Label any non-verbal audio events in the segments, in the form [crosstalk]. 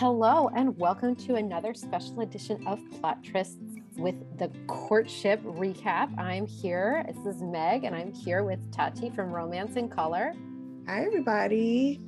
Hello, and welcome to another special edition of Plot Trysts with the courtship recap. I'm here. This is Meg, and I'm here with Tati from Romance in Color. Hi, everybody.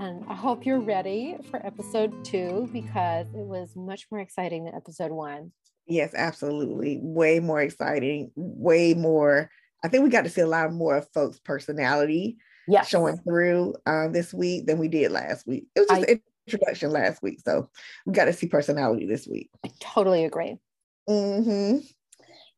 And I hope you're ready for episode two because it was much more exciting than episode one. Yes, absolutely. Way more exciting. Way more. I think we got to see a lot more of folks' personality yes. showing through uh, this week than we did last week. It was just I, introduction last week. So we got to see personality this week. I totally agree. Mm-hmm.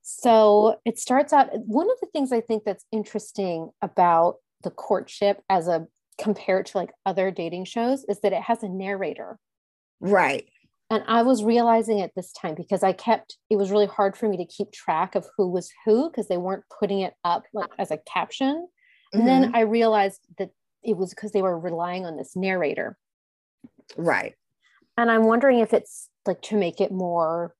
So it starts out. One of the things I think that's interesting about the courtship as a compared to like other dating shows is that it has a narrator. Right. And I was realizing it this time because I kept it was really hard for me to keep track of who was who because they weren't putting it up like as a caption. And mm-hmm. then I realized that it was because they were relying on this narrator. Right. And I'm wondering if it's like to make it more,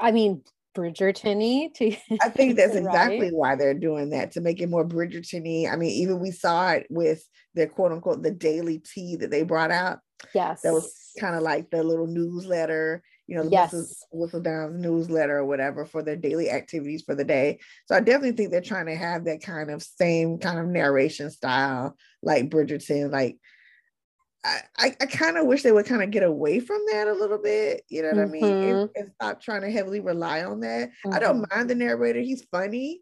I mean, Bridgerton to I think [laughs] that's right? exactly why they're doing that to make it more Bridgerton I mean, even we saw it with their quote unquote the daily tea that they brought out. Yes. That was kind of like the little newsletter, you know, yes. Whistle Whistledown's newsletter or whatever for their daily activities for the day. So I definitely think they're trying to have that kind of same kind of narration style like Bridgerton, like I, I, kind of wish they would kind of get away from that a little bit, you know what mm-hmm. I mean? And, mm-hmm. and, stop trying to heavily rely on that. Mm-hmm. I don't mm-hmm. mind the narrator, he's funny.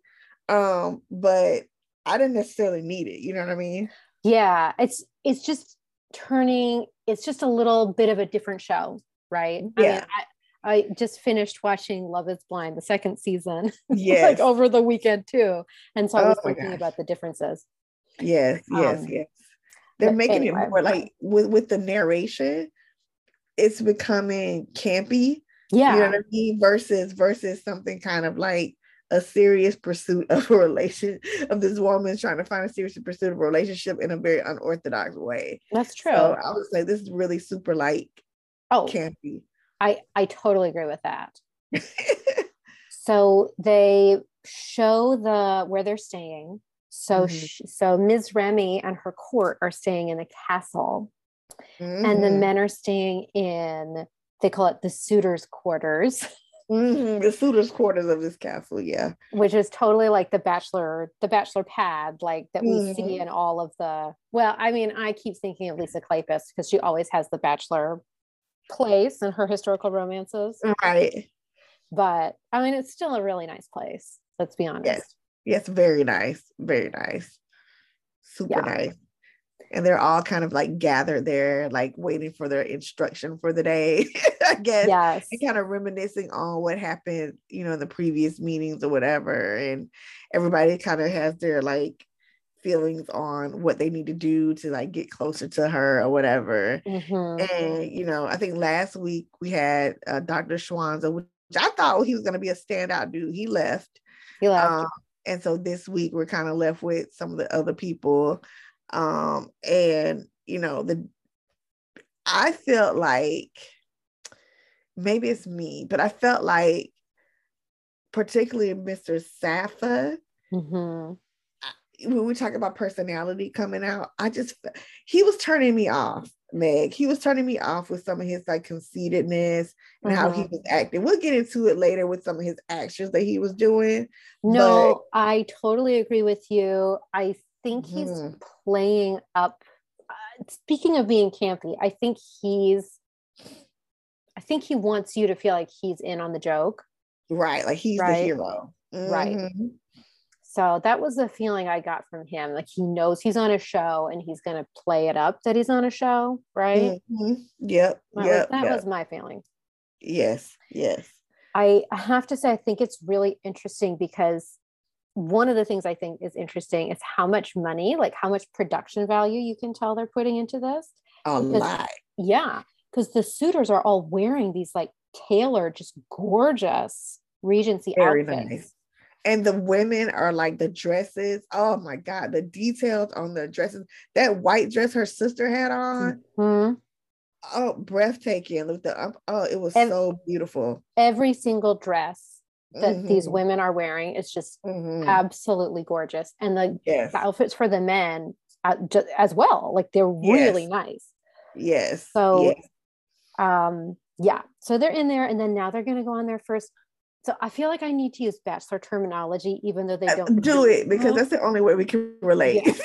Um, but I didn't necessarily need it, you know what I mean? Yeah, it's it's just turning, it's just a little bit of a different show, right? Yeah. I, mean, I, I just finished watching Love is Blind, the second season, [laughs] yes. like over the weekend too. And so I was oh thinking about the differences. Yes, yes, um, yes they're making it more like with with the narration it's becoming campy yeah you know what i mean? Versus versus something kind of like a serious pursuit of a relation of this woman trying to find a serious pursuit of a relationship in a very unorthodox way. That's true. So i would say this is really super like oh campy. I i totally agree with that. [laughs] So they show the where they're staying so, mm-hmm. she, so Ms. Remy and her court are staying in the castle, mm-hmm. and the mm-hmm. men are staying in. They call it the suitors' quarters. [laughs] Mm-hmm. The suitors' quarters of this castle, yeah, which is totally like the bachelor, the bachelor pad, like that we see mm-hmm. in all of the. Well, I mean, I keep thinking of Lisa Kleypas because she always has the bachelor place in her historical romances, right? But I mean, it's still a really nice place. Let's be honest. Yes. Yes, very nice. Very nice. Super yeah. nice. And they're all kind of like gathered there, like waiting for their instruction for the day, [laughs] I guess. Yes. And kind of reminiscing on what happened, you know, in the previous meetings or whatever. And everybody kind of has their like feelings on what they need to do to like get closer to her or whatever. Mm-hmm. And you know, I think last week we had uh, Dr. Schwanza, which I thought he was going to be a standout dude. He left. He left. Um, and so this week we're kind of left with some of the other people um and you know the i felt like maybe it's me but i felt like particularly mr safa mm-hmm. when we talk about personality coming out i just he was turning me off Meg. He was turning me off with some of his like conceitedness and how he mm-hmm. was acting. We'll get into it later with some of his actions that he was doing. No, but... I totally agree with you. I think he's mm. playing up. Uh, speaking of being campy, I think he's. I think he wants you to feel like he's in on the joke. Right, like he's right? the hero. Mm-hmm. Right. So that was the feeling I got from him. Like he knows he's on a show and he's going to play it up that he's on a show, right? Mm-hmm. Yep. That, yep, was, that yep. was my feeling. Yes. Yes. I have to say, I think it's really interesting because one of the things I think is interesting is how much money, like how much production value you can tell they're putting into this. A because, lot. Yeah. Because the suitors are all wearing these like tailored, just gorgeous Regency Very outfits. Nice and the women are like the dresses. Oh my God, the details on the dresses. That white dress her sister had on. Mm-hmm. Oh, breathtaking. Look the oh, it was every, so beautiful. Every single dress that mm-hmm. these women are wearing is just mm-hmm. absolutely gorgeous. And the, yes. the, outfits for the men uh, as well. Like they're really yes. nice. Yes. So, yes. um, yeah. So they're in there, and then now they're going to go on their first. So I feel like I need to use bachelor terminology, even though they Uh, don't do it because that's the only way we can relate. Yeah. [laughs]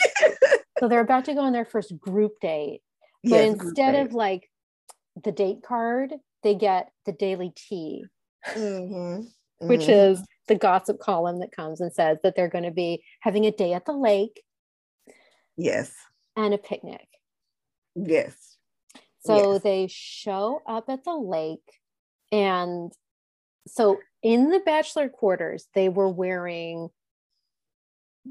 So they're about to go on their first group date, but Yes, instead date. of like the date card, they get the daily tea, Mhm, which mhm. is the gossip column that comes and says that they're going to be having a day at the lake yes, and a picnic. yes, So Yes. they show up at the lake, and so in the bachelor quarters, they were wearing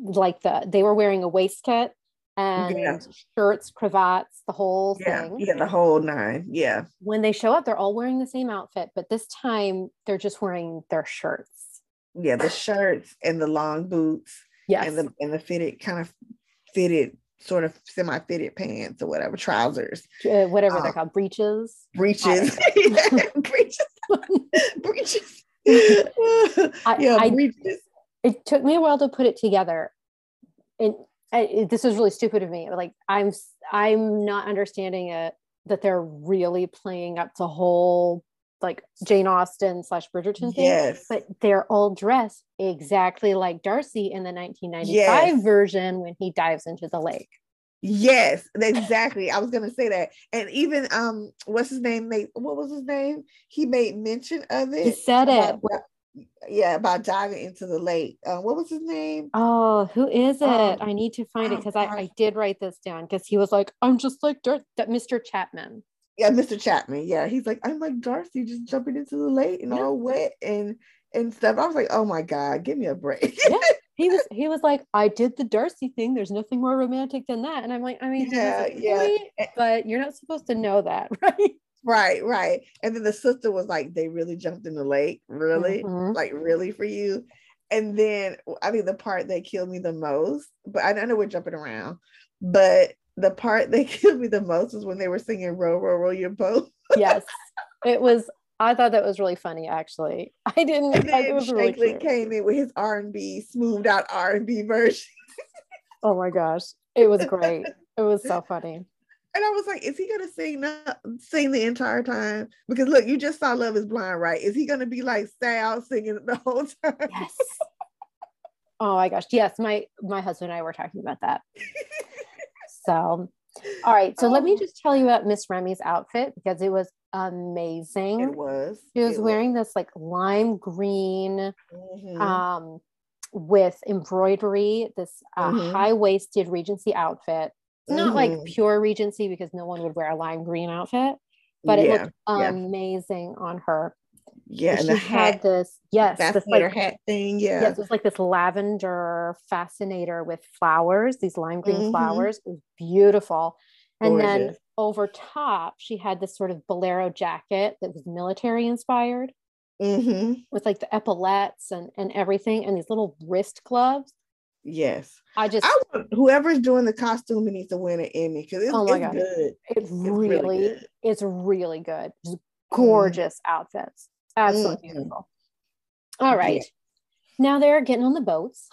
like the they were wearing a waistcoat and Yeah. shirts, cravats, the whole yeah, thing. yeah, the whole nine. Yeah, When they show up, they're all wearing the same outfit, but this time they're just wearing their shirts. yeah, the shirts and the long boots Yes. and the and the fitted kind of fitted sort of semi-fitted pants or whatever trousers uh, whatever they're Um, called, breeches. breeches [laughs] breeches [laughs] breeches I- yeah I- breeches it took me a while to put it together. And I, this is really stupid of me like i'm I'm not understanding it that they're really playing up to whole like jane austen slash bridgerton thing yes. but they're all dressed exactly like darcy in the 1995 Yes. version when he dives into the lake Yes, exactly. I was gonna say that, and even um, what's his name? Made what was his name? He made mention of it. he said it about- yeah, about diving into the lake. Uh, what was his name? oh who is it Um, i need to find it oh, because I. I did write this down because he was like i'm just like Dar- that mr chapman Yeah, Mr. Chapman. Yeah, he's like, I'm like Darcy, just jumping into the lake and Yeah. all wet and and stuff. I was like, oh my god, give me a break. yeah [laughs] he was he was like i did the darcy thing there's nothing more romantic than that and i'm like i mean Yeah, yeah. but you're not supposed to know that [laughs] right right, right. And then the sister was like, they really jumped in the lake, really, Mhm. like really for you. And then I think the part that killed me the most, but I, I know we're jumping around, but the part [laughs] that killed me the most was when they were singing "Row, row, row your boat." yes it was i thought that was really funny actually [laughs] i didn't And I, it was really came in with his R and B, smoothed out R and B version. oh my gosh it was great it was so funny And I was like, is he gonna sing the, sing the entire time? Because look, you just saw Love is Blind, right? Is he gonna be like Sal singing the whole time? yes oh my gosh yes my my husband and i were talking about that [laughs] so all right so let me Oh. just tell you about miss remy's outfit because it was amazing It was. She was It wearing this like lime green Mhm. um, with embroidery, this uh, Mhm. high waisted Regency outfit. Not like Mhm. pure Regency because no one would wear a lime green outfit, but it yeah, looked yeah. amazing on her. Yeah, and she the had this, yes, this fascinator like, hat thing. Yeah, yes, it was like this lavender fascinator with flowers, these lime green Mhm. flowers. It was beautiful. And then over top, she had this sort of bolero jacket that was military inspired. hmm with like the epaulets and and everything and these little wrist gloves. Yes, I just I want whoever's doing the costume needs to win an Emmy because it's, Oh my it's God. good. it really really, good. it's really good. Just gorgeous outfits. Absolutely Mhm. beautiful. All right. Now they're getting on the boats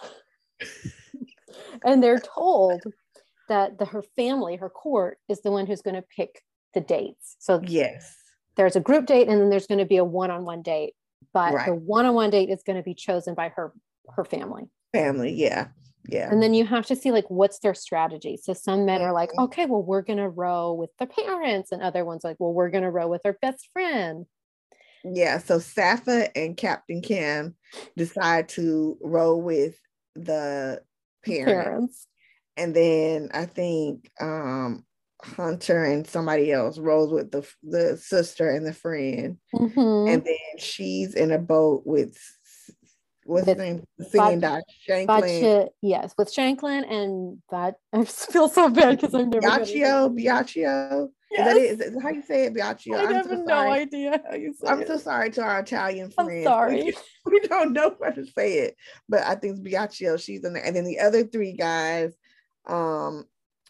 [laughs] and they're told that the her family, her court is the one who's going to pick the dates. So Yes, there's a group date and then there's going to be a one-on-one date, but Right. the one-on-one date is going to be chosen by her her family. family. Yeah, yeah. And then you have to see like what's their strategy. So some men are like, Mhm. okay, well, we're gonna row with the parents, and other ones like, well, we're gonna row with our best friend. Yeah, so Safa and Captain Kim decide to row with the parent. Parents. And then I think um Hunter and somebody else rows with the the sister and the friend. Mhm. And then she's in a boat with what's his With name? Singing Doc Shanklin. Yes, with Shanklin and that [laughs] I feel so bad because I'm never gonna- Biagio, Biagio. Is that it? Is that how you say it, Biagio? I I'm have so no sorry. idea how you say I'm it. so sorry to our Italian friends. I'm sorry. [laughs] We don't know how to say it, but I think it's Biagio. She's in there. And then the other three guys, um,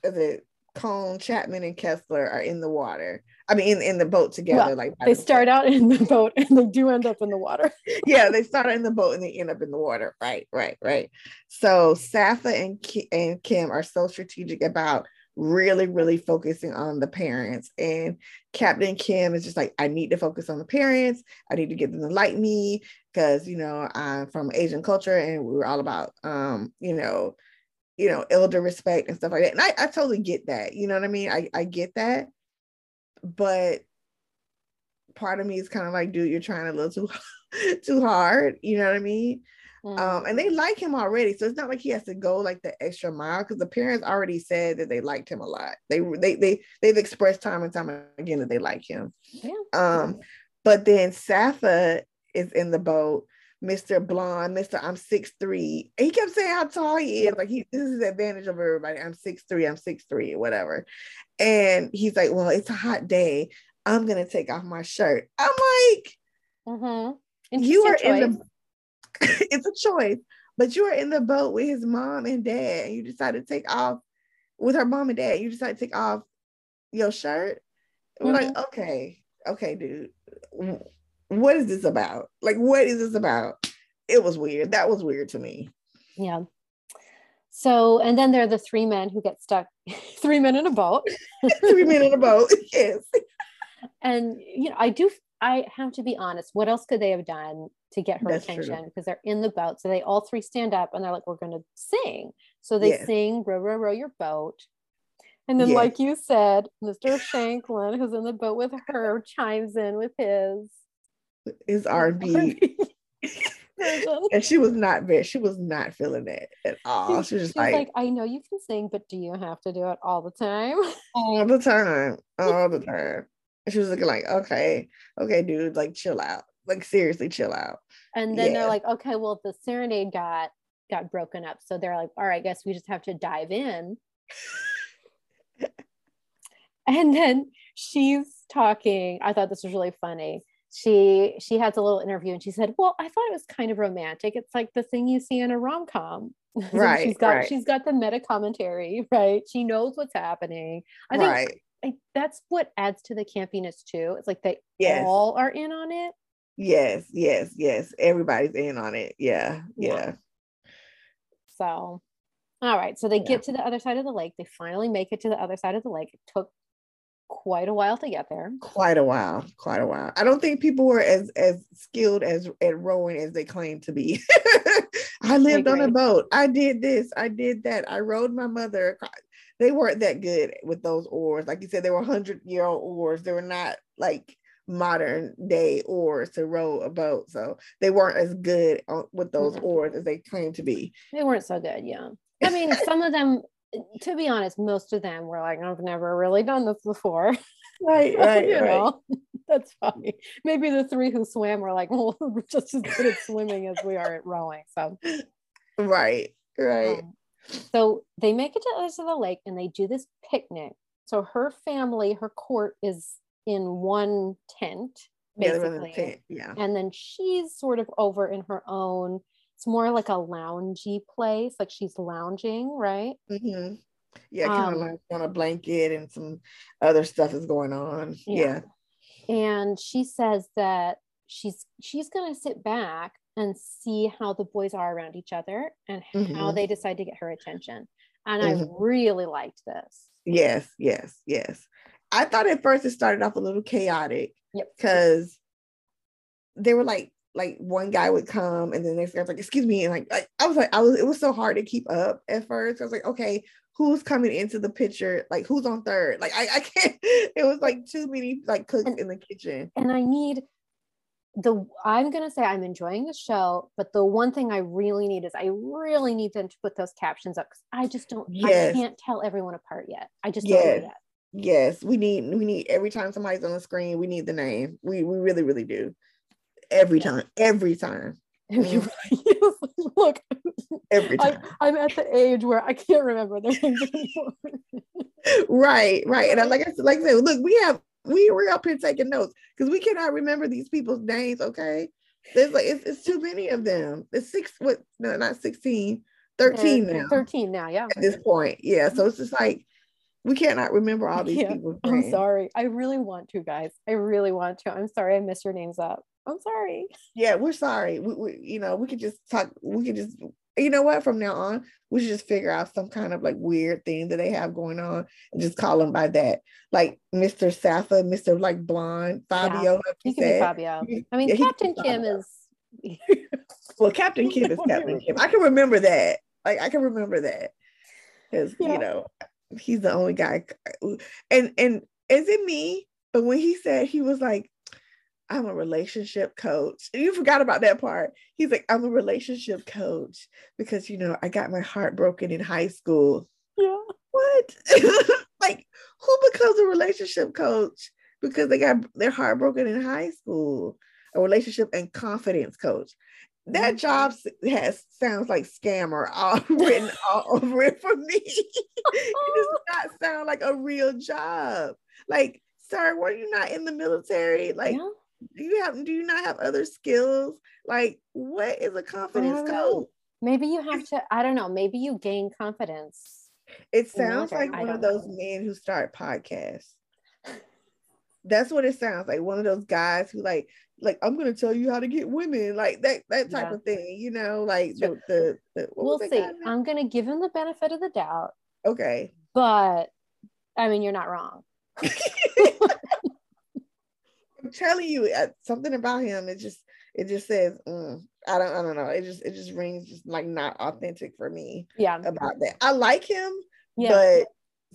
is it Cone, Chapman, and Kessler are in the water. I mean, in, in the boat together. Well, like They start themselves. out in the boat and they do end up in the water. [laughs] yeah, they start in the boat and they end up in the water. Right, right, right. So Safa and Ki- and Kim are so strategic about really, really focusing on the parents. And Captain Kim is just like, I need to focus on the parents. I need to get them to like me because, you know, I'm from Asian culture and we were all about, um, you know, you know, elder respect and stuff like that. And I, I totally get that. You know what I mean? I, I get that. But part of me is kind of like, dude, you're trying a little too [laughs] too hard. You know what I mean? Mm-hmm. Um, and they like him already, so it's not like he has to go like the extra mile because the parents already said that they liked him a lot. They they they they've expressed time and time again that they like him. Yeah. Um, but then Safa is in the boat. Mr. Blonde, Mr. I'm six three. He kept saying how tall he is. Like he this is the advantage of everybody. I'm six three, I'm six three, whatever. And he's like, Well, it's a hot day. I'm gonna take off my shirt. I'm like, mm-hmm. you are choice. in the [laughs] it's a choice, but you are in the boat with his mom and dad, and you decide to take off with her mom and dad. You decide to take off your shirt. We're mm-hmm. like, okay, okay, dude, what is this about? Like, what is this about? It was weird. That was weird to me. Yeah. So, and then there are the three men who get stuck, [laughs] three men in a boat. [laughs] three men in a boat. Yes. And, you know, I do, I have to be honest, what else could they have done to get her That's attention because they're in the boat. So they all three stand up and they're like, we're going to sing. So they yes. sing, row, row, row your boat. And then, yes. like you said, Mr. Shanklin, who's in the boat with her, chimes in with his his [laughs] R&B. [laughs] and she was not very, she was not feeling it at all. She was just like, like, I know you can sing, but do you have to do it all the time? All the time. All the [laughs] time. And she was looking like, okay, okay, dude, like chill out. Like seriously chill out. And then yeah. they're like okay well the serenade got got broken up. So they're like all right I guess we just have to dive in. [laughs] And then she's talking. I thought this was really funny. She she has a little interview and she said well i thought it was kind of romantic. It's like the thing you see in a rom-com. [laughs] Right she's got right. she's got the meta commentary [laughs] right? She knows what's happening. I think right. I, that's what adds to the campiness too it's like they yes. all are in on it Yes, yes, yes. Everybody's in on it. Yeah, yeah. yeah. So, all right. So they yeah. get to the other side of the lake. They finally make it to the other side of the lake. It took quite a while to get there. Quite a while. Quite a while. I don't think people were as as skilled as at rowing as they claim to be. [laughs] I lived I on a boat. I did this. I did that. I rowed my mother. They weren't that good with those oars. Like you said, they were hundred year old oars. They were not like modern day oars to row a boat. So they weren't as good with those mm-hmm. oars as they claimed to be. They weren't so good, yeah. [laughs] I mean, some of them, to be honest, most of them were like, I've never really done this before. [laughs] Right, [laughs] right, you right. Know? That's funny. Maybe the three who swam were like, well, we're just as good at swimming as we are at rowing. So, right, right. Um, so they make it to the other side of the lake and they do this picnic. So her family, her court is in one tent basically yeah, yeah and then she's sort of over in her own it's more like a loungy place like she's lounging right mm-hmm. yeah kind of um, like on a blanket and some other stuff is going on yeah. yeah and she says that she's she's going to sit back and see how the boys are around each other and mm-hmm. how they decide to get her attention and mm-hmm. i really liked this yes yes yes I thought at first it started off a little chaotic because yep. they were like like one guy would come and then the next guy was like, excuse me. And like, like I was like, I was it was so hard to keep up at first. I was like, okay, who's coming into the picture? Like who's on third? Like I, I can't, [laughs] it was like too many like cooks and, in the kitchen. And I need the I'm gonna say I'm enjoying the show, but the one thing I really need is I really need them to put those captions up because I just don't yes. I can't tell everyone apart yet. I just yes. don't yet. Yes, we need we need every time somebody's on the screen, we need the name. We we really really do. Every time, every time. [laughs] Mm. [laughs] Look, every time. I, am at the age where I can't remember their names anymore. [laughs] right, right. And I like I said, like I said, look, we have we were up here taking notes because we cannot remember these people's names. Okay, there's like it's, it's too many of them. It's six. What? No, not sixteen. 13 now. 13 now, yeah. At this point, yeah. So it's just like We cannot remember all these people. I'm sorry. I really want to, guys. I really want to. I'm sorry I messed your names up. I'm sorry. Yeah, we're sorry. We, we, you know, we could just talk. We could just, you know what? From now on, we should just figure out some kind of like weird thing that they have going on and just call them by that. Like Mr. Safa, Mr. like blonde, Fabio. Yeah. He can be Fabio. I mean, yeah, Captain Kim Fabio. is. [laughs] well, Captain Kim is [laughs] Captain Kim. I can remember that. Like I can remember that because yeah. you know he's the only guy. Uh, and and is it me? But when he said he was like, I'm a relationship coach. And you forgot about that part. He's like, I'm a relationship coach because you know I got my heart broken in high school. Yeah. What? [laughs] like who becomes a relationship coach because they got their heart broken in high school? A relationship and confidence coach that mm-hmm. job has sounds like scammer all [laughs] written all [laughs] over it for me. [laughs] it does not sound like a real job. Like, sir, were you not in the military? Like, yeah. do you have do you not have other skills? Like, what is a confidence code? Maybe you have to, I don't know, maybe you gain confidence. It sounds like one of those know. men who start podcasts. That's what it sounds like. One of those guys who like like I'm gonna tell you how to get women, like that that type yeah. of thing, you know, like the the, the we'll see. I'm gonna give him the benefit of the doubt. Okay. But I mean, you're not wrong. [laughs] I'm telling you, uh, something about him. It just it just says mm, I don't I don't know. It just it just rings just like not authentic for me. Yeah. About that, I like him, yeah. but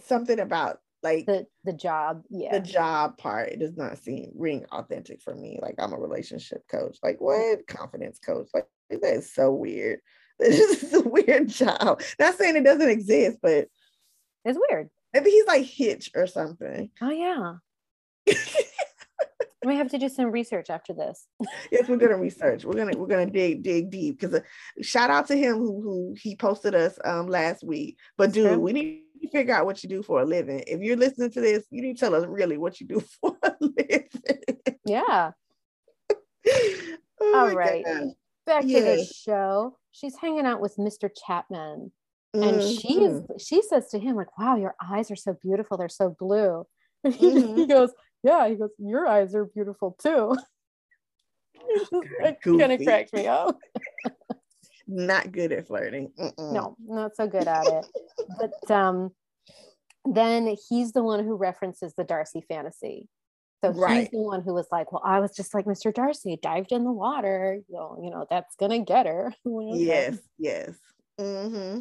something about like the the job yeah. the job part it does not seem ring authentic for me. Like i'm a relationship coach. Like what? Confidence coach. Like that is so weird. [laughs] This is a weird job. Not saying it doesn't exist but it's weird. Maybe he's like hitch or something. Oh yeah. [laughs] We have to do some research after this. yes, we're gonna [laughs] research. We're gonna we're gonna dig dig deep because uh, shout out to him who who he posted us um last week. But dude, we need to figure out what you do for a living. If you're listening to this, you need to tell us really what you do [laughs] for a living. Yeah. oh All right. God. Back to the show. She's hanging out with Mr. Chapman. And mm-hmm. she's she says to him, like, wow, your eyes are so beautiful. They're so blue. [laughs] And he, mm-hmm. he goes, yeah. He goes, your eyes are beautiful too. [laughs] it kind of cracked me up. not good at flirting. Mm-mm. No, not so good at it. but um, then he's the one who references the Darcy fantasy. So right. he's the one who was like, "Well, I was just like Mr. Darcy, dived in the water. So, you know, that's gonna get her." [laughs] yes, yes. Mm-hmm.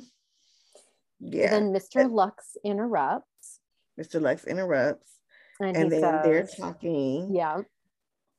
Yeah. then Mr. Lux interrupts. Mr. Lux interrupts, and, and then says, they're talking. Yeah.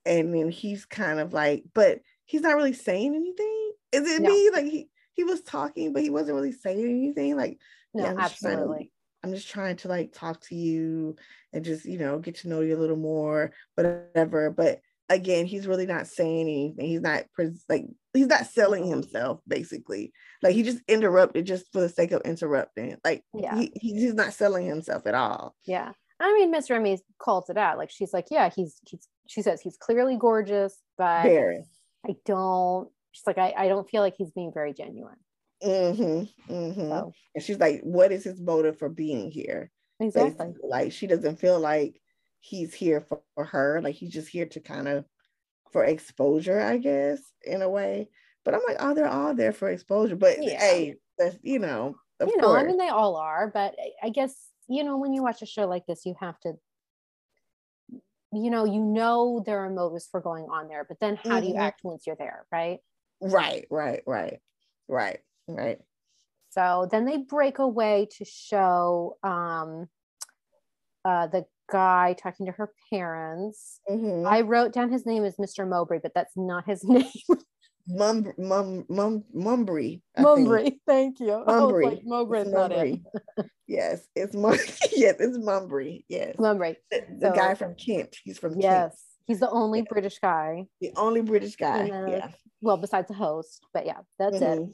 And then he's kind of like, but he's not really saying anything. Is it no. me? Like he he was talking, but he wasn't really saying anything. Like, no, yeah, absolutely. I'm just trying to like talk to you and just, you know, get to know you a little more, whatever. But again, he's really not saying anything. He's not like he's not selling himself basically. Like he just interrupted just for the sake of interrupting. Like yeah. he, he's not selling himself at all. Yeah. I mean, Miss Remy calls it out. Like she's like, yeah, he's he's she says he's clearly gorgeous, but Very. I don't she's like, I, I don't feel like he's being very genuine. Mm-hmm, mm-hmm. So. And she's like, what is his motive for being here? Exactly. Basically, like she doesn't feel like he's here for, for her. Like he's just here to kind of for exposure, I guess, in a way. But I'm like, oh, they're all there for exposure. But yeah. hey, that's you know, you know, I mean, they all are. But I guess you know, when you watch a show like this, you have to you know you know there are motives for going on there but then how mm-hmm. do you mm-hmm. act once you're there right Right, right, right, right, right. So then they break away to show um, uh, the guy talking to her parents. Mm-hmm. I wrote down his name as Mr. Mowbray, but that's not his [laughs] name. Mum, mum, mum, Mumbry. Mumbry, thank you. Mumbry. Like, Mowbray is not it. yes, it's Mum. [laughs] yes, it's Mumbry. Yes, Mumbry. The, the so, guy from Kent. He's from yes. Kent. He's the only yeah. British guy. The only British guy. yeah well, besides the host, but yeah, that's mm-hmm. it.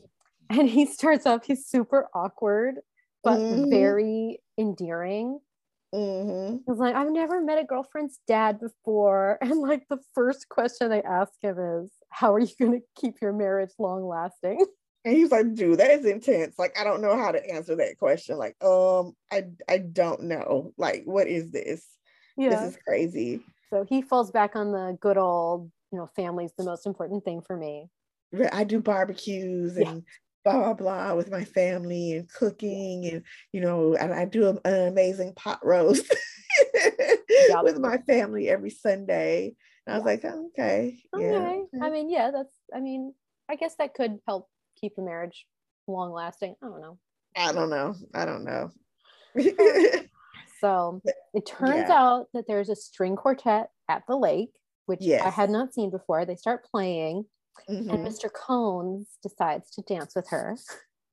And he starts off, he's super awkward, but mm-hmm. very endearing. Mm-hmm. He's like, I've never met a girlfriend's dad before. [laughs] And like the first question i ask him is, How are you going to keep your marriage long lasting? [laughs] And he's like, dude, that is intense. Like, I don't know how to answer that question. Like, um, I I don't know. Like, what is this? Yeah. This is crazy. So he falls back on the good old, you know, family's the most important thing for me. I do barbecues and. Blah blah blah with my family and cooking and you know, and I do an amazing pot roast [laughs] with my family every Sunday. And I was like, oh, okay. Okay. Yeah. I mean, yeah, that's I mean, I guess that could help keep a marriage long lasting. I don't know. I don't know. I don't know. [laughs] so it turns yeah. out that there's a string quartet at the lake, which yes. I had not seen before. They start playing, mm-hmm. and Mr. Cones decides to dance with her.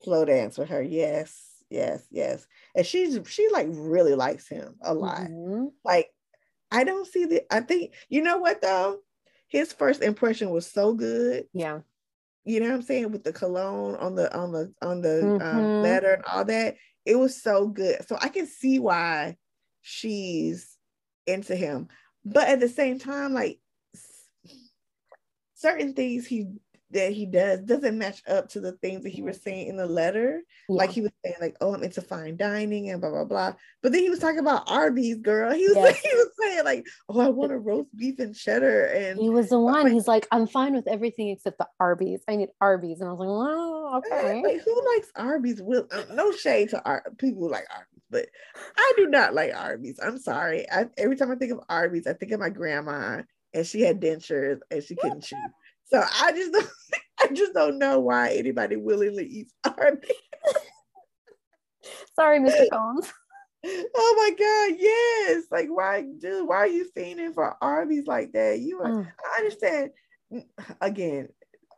Slow dance with her. Yes, yes, yes. And she's she like really likes him a lot. Mm-hmm. Like I don't see the. I think you know what though. His first impression was so good. Yeah you know what I'm saying, with the cologne on the on the on the um, mm-hmm. um, letter and all that. It was so good. So I can see why she's into him. But at the same time, like certain things he that he does doesn't match up to the things that he was saying in the letter. Yeah. Like he was saying, like, oh, I'm into fine dining and blah blah blah. But then he was talking about Arby's, girl. He was [laughs] yes. he was saying like, oh, I want a roast beef and cheddar. And he was the one. Like, He's like, I'm fine with everything except the Arby's. I need Arby's, and I was like, oh, okay. Like, who likes Arby's? Will uh, no shade to Ar- people who like Arby's, but I do not like Arby's. I'm sorry. I, every time I think of Arby's, I think of my grandma, and she had dentures and she couldn't chew. So I just don't, [laughs] I just don't know why anybody willingly eats [laughs] Arby's. Sorry, Mr. Combs. Oh my God, yes. Like, why, dude, why are you fiending for Arby's like that? You mm. I understand. Again,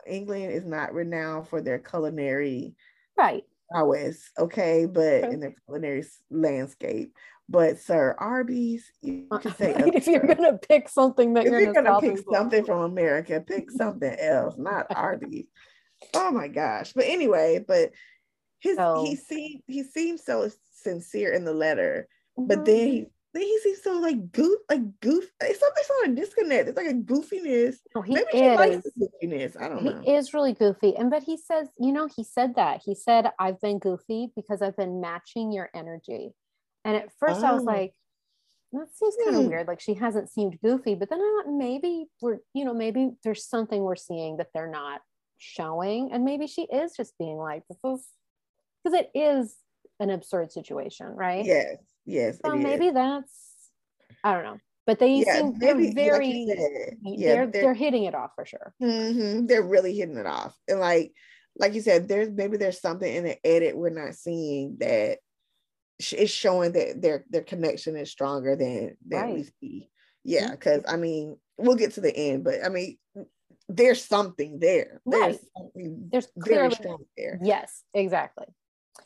England is not renowned for their culinary right prowess, okay, but okay. in their culinary landscape. But sir, Arby's, you [laughs] can say if you're gonna pick something that if you're, you're gonna pick something from America, pick something else, not Arby's. Oh my gosh. But anyway, but his so, he seemed he seemed so sincere in the letter, mm-hmm. but then he then he seems so like goof like goof. It's something sort of disconnect. It's like a goofiness. No, he Maybe is. he likes the goofiness. I don't he know. He is really goofy. And but he says, you know, he said that. He said, I've been goofy because I've been matching your energy. And at first, oh. I was oh. like, that seems kind of hmm. weird. Like she hasn't seemed goofy, but then I thought maybe we're, you know, maybe there's something we're seeing that they're not showing. And maybe she is just being like, this is because it is an absurd situation, right? Yes, yes. So maybe is. that's, I don't know. But they yeah, seem maybe, they're very, like yeah, they're, they're, they're hitting it off for sure. Mm-hmm, they're really hitting it off, and like, like you said, there's maybe there's something in the edit we're not seeing that it's showing that their their connection is stronger than than right. we see. Yeah, because mm-hmm. I mean, we'll get to the end, but I mean, there's something there. Right. There's, something there's clearly there. Yes, exactly.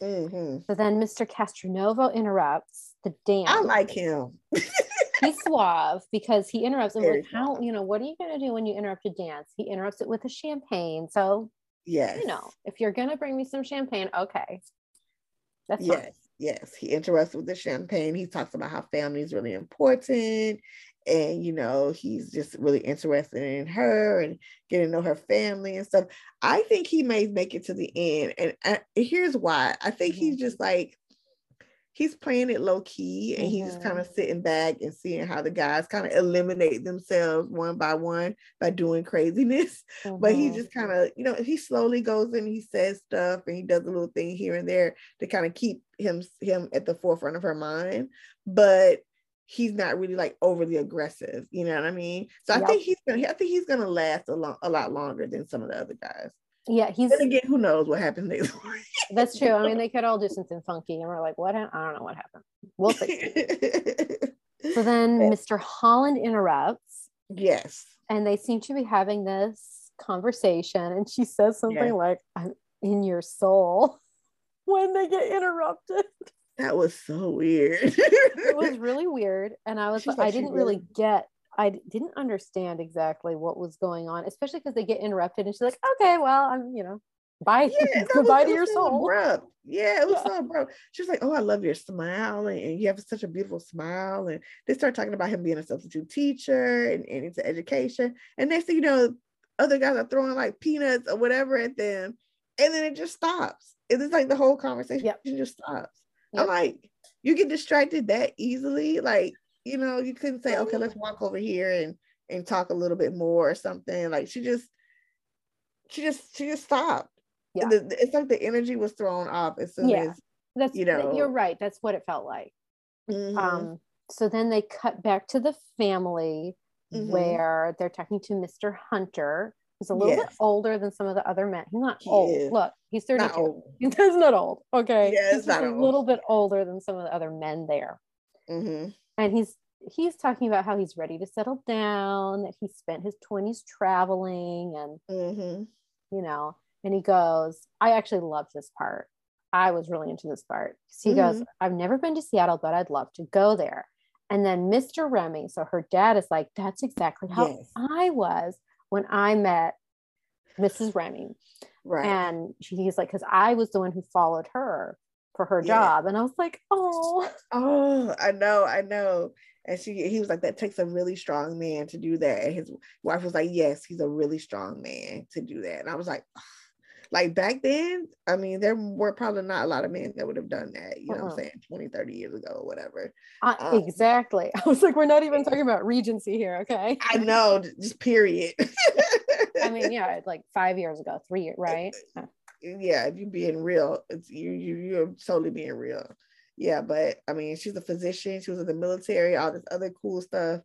Mm-hmm. So then Mr. Castronovo interrupts the dance. I like him. [laughs] he's suave because he interrupts and like, how you know what are you going to do when you interrupt a dance? He interrupts it with a champagne. So yes, you know if you're going to bring me some champagne, okay, that's yes. Fine yes, he interrupts with the champagne. He talks about how family is really important. And, you know, he's just really interested in her and getting to know her family and stuff. I think he may make it to the end. And I, here's why I think mm-hmm. he's just like, he's playing it low key and mm-hmm. he's just kind of sitting back and seeing how the guys kind of eliminate themselves one by one by doing craziness. Mm-hmm. [laughs] But he mm-hmm. just kind of, you know, he slowly goes in, he says stuff and he does a little thing here and there to kind of keep him him at the forefront of her mind. But he's not really like overly aggressive, you know what I mean? So yep. I think he's gonna I think he's gonna last a lot a lot longer than some of the other guys. Yeah, he's then again, who knows what happens next That's true. I mean, they could all do something funky, and we're like, what? I don't know what happened. We'll see. [laughs] so then Mr. Holland interrupts. Yes. And they seem to be having this conversation, and she says something yes. like, I'm in your soul [laughs] when they get interrupted. That was so weird. it was [laughs] really weird. And I was, like, I didn't really get I didn't understand exactly what was going on, especially because they get interrupted and she's like, okay, well, I'm, you know, bye. Yeah, [laughs] goodbye was, to your so soul. Abrupt. Yeah, it was yeah. so abrupt. She was like, oh, I love your smile. And, and, you have such a beautiful smile. And they start talking about him being a substitute teacher and, and into education. And next thing you know, other guys are throwing like peanuts or whatever at them. and then it just stops. It's like the whole conversation yep. just stops. Yep. I'm like, you get distracted that easily. Like, you know, you couldn't say, okay, let's walk over here and and talk a little bit more or something. Like she just she just she just stopped. Yeah. The, it's like the energy was thrown off as soon yeah. as that's you know you're right. That's what it felt like. Mm-hmm. Um so then they cut back to the family mm-hmm. where they're talking to Mr. Hunter, who's a little yes. bit older than some of the other men. He's not he old. Is. Look, he's 32. He's not old. Okay. Yeah, he's a old. little bit older than some of the other men there. Mm-hmm. And he's he's talking about how he's ready to settle down, that he spent his 20s traveling and mm-hmm. you know, and he goes, I actually love this part. I was really into this part. He mm-hmm. goes, I've never been to Seattle, but I'd love to go there. And then Mr. Remy, so her dad is like, that's exactly how yes. I was when I met Mrs. Remy. Right. And he's like, because I was the one who followed her for her yeah. job. And I was like, oh. [laughs] Oh, I know, I know. And she he was like, that takes a really strong man to do that. And his wife was like, Yes, he's a really strong man to do that. And I was like, [sighs] like back then, I mean, there were probably not a lot of men that would have done that, you know uh-huh. what I'm uh-uh. saying, 20, 30 years ago or whatever. Uh, um, exactly. [laughs] I was like, we're not even talking [laughs] about Regency here, okay? I know, just period. I mean, yeah, like five years ago, three years, right? Yeah, if you're being real, it's you you you're totally being real. Yeah, but I mean, she's a physician, she was in the military, all this other cool stuff.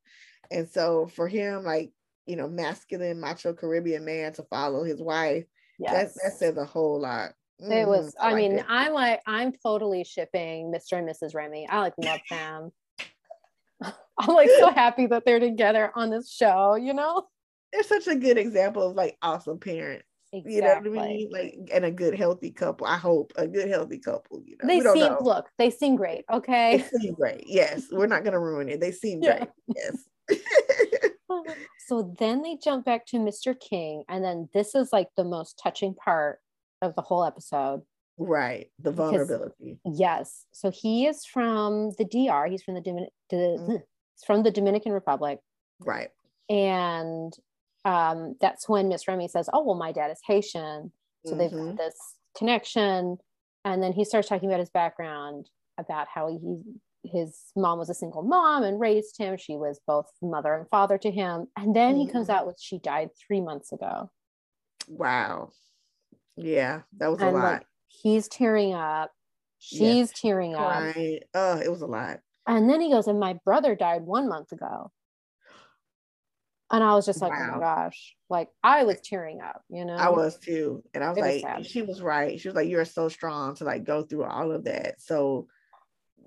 And so for him, like, you know, masculine, macho Caribbean man to follow his wife Yes. That, that says a whole lot. Mm-hmm. It was, I, I like mean, it. I'm like, I'm totally shipping Mr. and Mrs. Remy. I like love them. [laughs] I'm like so [laughs] happy that they're together on this show, you know? They're such a good example of like awesome parents. Exactly. You know what I mean? Like, and a good healthy couple. I hope a good healthy couple. You know, they seem know. look, they seem great. Okay, they seem great. Yes, we're not gonna ruin it. They seem yeah. great. Yes. [laughs] so then they jump back to Mr. King, and then this is like the most touching part of the whole episode. Right, the vulnerability. Because, yes, so he is from the DR. He's from the, Domin- mm-hmm. from the Dominican Republic. Right, and um, that's when Miss Remy says, "Oh, well, my dad is Haitian, so mm-hmm. they've got this connection." And then he starts talking about his background, about how he his mom was a single mom and raised him. She was both mother and father to him. And then mm-hmm. he comes out with she died three months ago. Wow. Yeah, that was and a lot. Like, he's tearing up. She's yes. tearing up. Oh, it was a lot. And then he goes, and my brother died one month ago. And I was just like, wow. oh my gosh, like I was tearing up, you know. I was too. And I was it like, was she was right. She was like, You're so strong to like go through all of that. So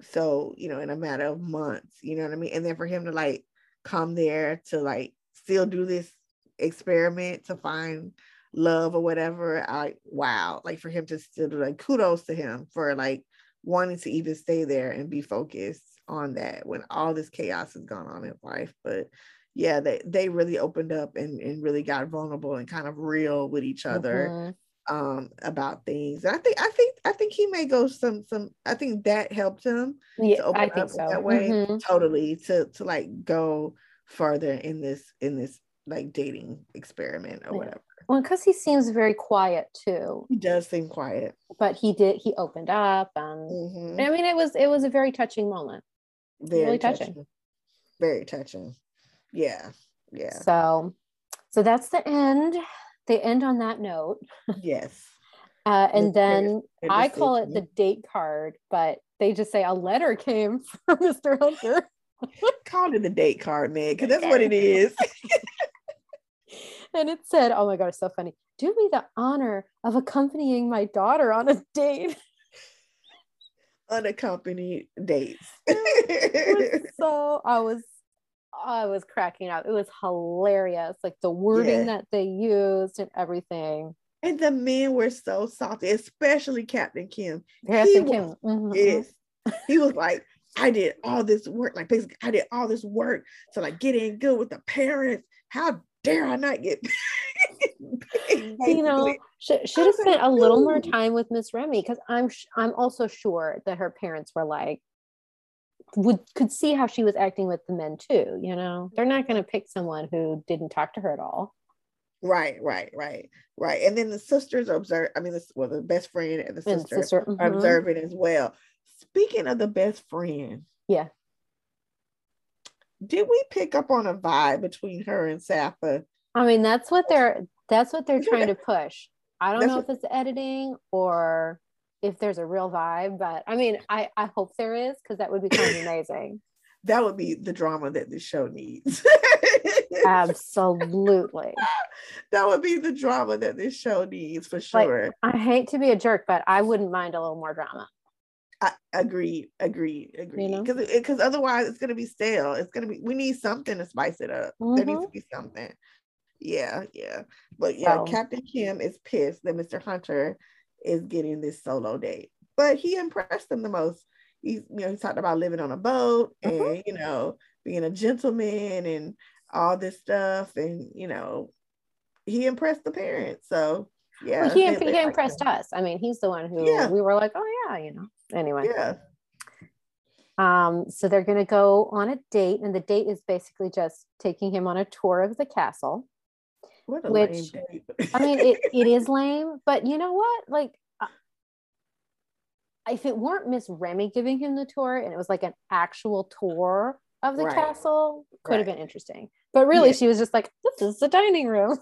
so you know in a matter of months you know what i mean and then for him to like come there to like still do this experiment to find love or whatever i wow like for him to still do like kudos to him for like wanting to even stay there and be focused on that when all this chaos has gone on in life but yeah they, they really opened up and, and really got vulnerable and kind of real with each other mm-hmm um about things. And I think I think I think he may go some some I think that helped him yeah, to open I think up so. that way mm-hmm. totally to to like go further in this in this like dating experiment or whatever. Well, because he seems very quiet too. He does seem quiet. But he did he opened up and mm-hmm. I mean it was it was a very touching moment. Very really touching. touching. Very touching. Yeah. Yeah. So so that's the end they end on that note. Yes. [laughs] Uh, and then I call it the date card, but they just say a letter came [laughs] from Mr. Hunter. [laughs] call it the date card, man, because that's what it is. and it said, "Oh my god, it's so funny. Do me the honor of accompanying my daughter on a date." Unaccompanied dates. so I was I was cracking up. It was hilarious. Like the wording yeah. that they used and everything. And the men were so salty, especially Captain Kim. Captain he Kim. Was, mm-hmm. Yes. he was like, I did all this work. Like basically, I did all this work to like get in good with the parents. How dare I not get [laughs] you know should, should have spent a little more time with miss remy because i'm i'm also sure that her parents were like would could see how she was acting with the men too you know they're not going to pick someone who didn't talk to her at all Right, right, right, right. And then the sisters observe. I mean, this well, the best friend and the sister, and sister mm-hmm. are observing as well. Speaking of the best friend, yeah. Did we pick up on a vibe between her and Safa? I mean, that's what they're that's what they're trying to [laughs] push. I don't that's know if it's editing or if there's a real vibe, but I mean, I I hope there is because that would be kind of [laughs] amazing. That would be the drama that this show needs. Absolutely. [laughs] that would be the drama that this show needs for sure. Like, I hate to be a jerk, but I wouldn't mind a little more drama. I agree, agree, agree. Because you know? because otherwise it's gonna be stale. It's gonna be we need something to spice it up. Mm-hmm. There needs to mm-hmm. be something. Yeah, yeah. But yeah, Captain Kim is pissed that Mr. Hunter is getting this solo date. But he impressed them the most. He's you know, he talked about living on a boat mm-hmm. and you know, being a gentleman and all this stuff. And you know, he impressed the parents. So yeah. Well, he, he impressed us. I mean, he's the one who yeah. we were like, oh yeah, you know. Anyway. Yeah. Um, so they're going to go on a date, and the date is basically just taking him on a tour of the castle. Which I mean, it, it is [laughs] lame, but you know what? Like, uh, if it weren't Miss Remy giving him the tour and it was like an actual tour of the right. castle, could right. have been interesting. But really, yeah. she was just like, "This is the dining room."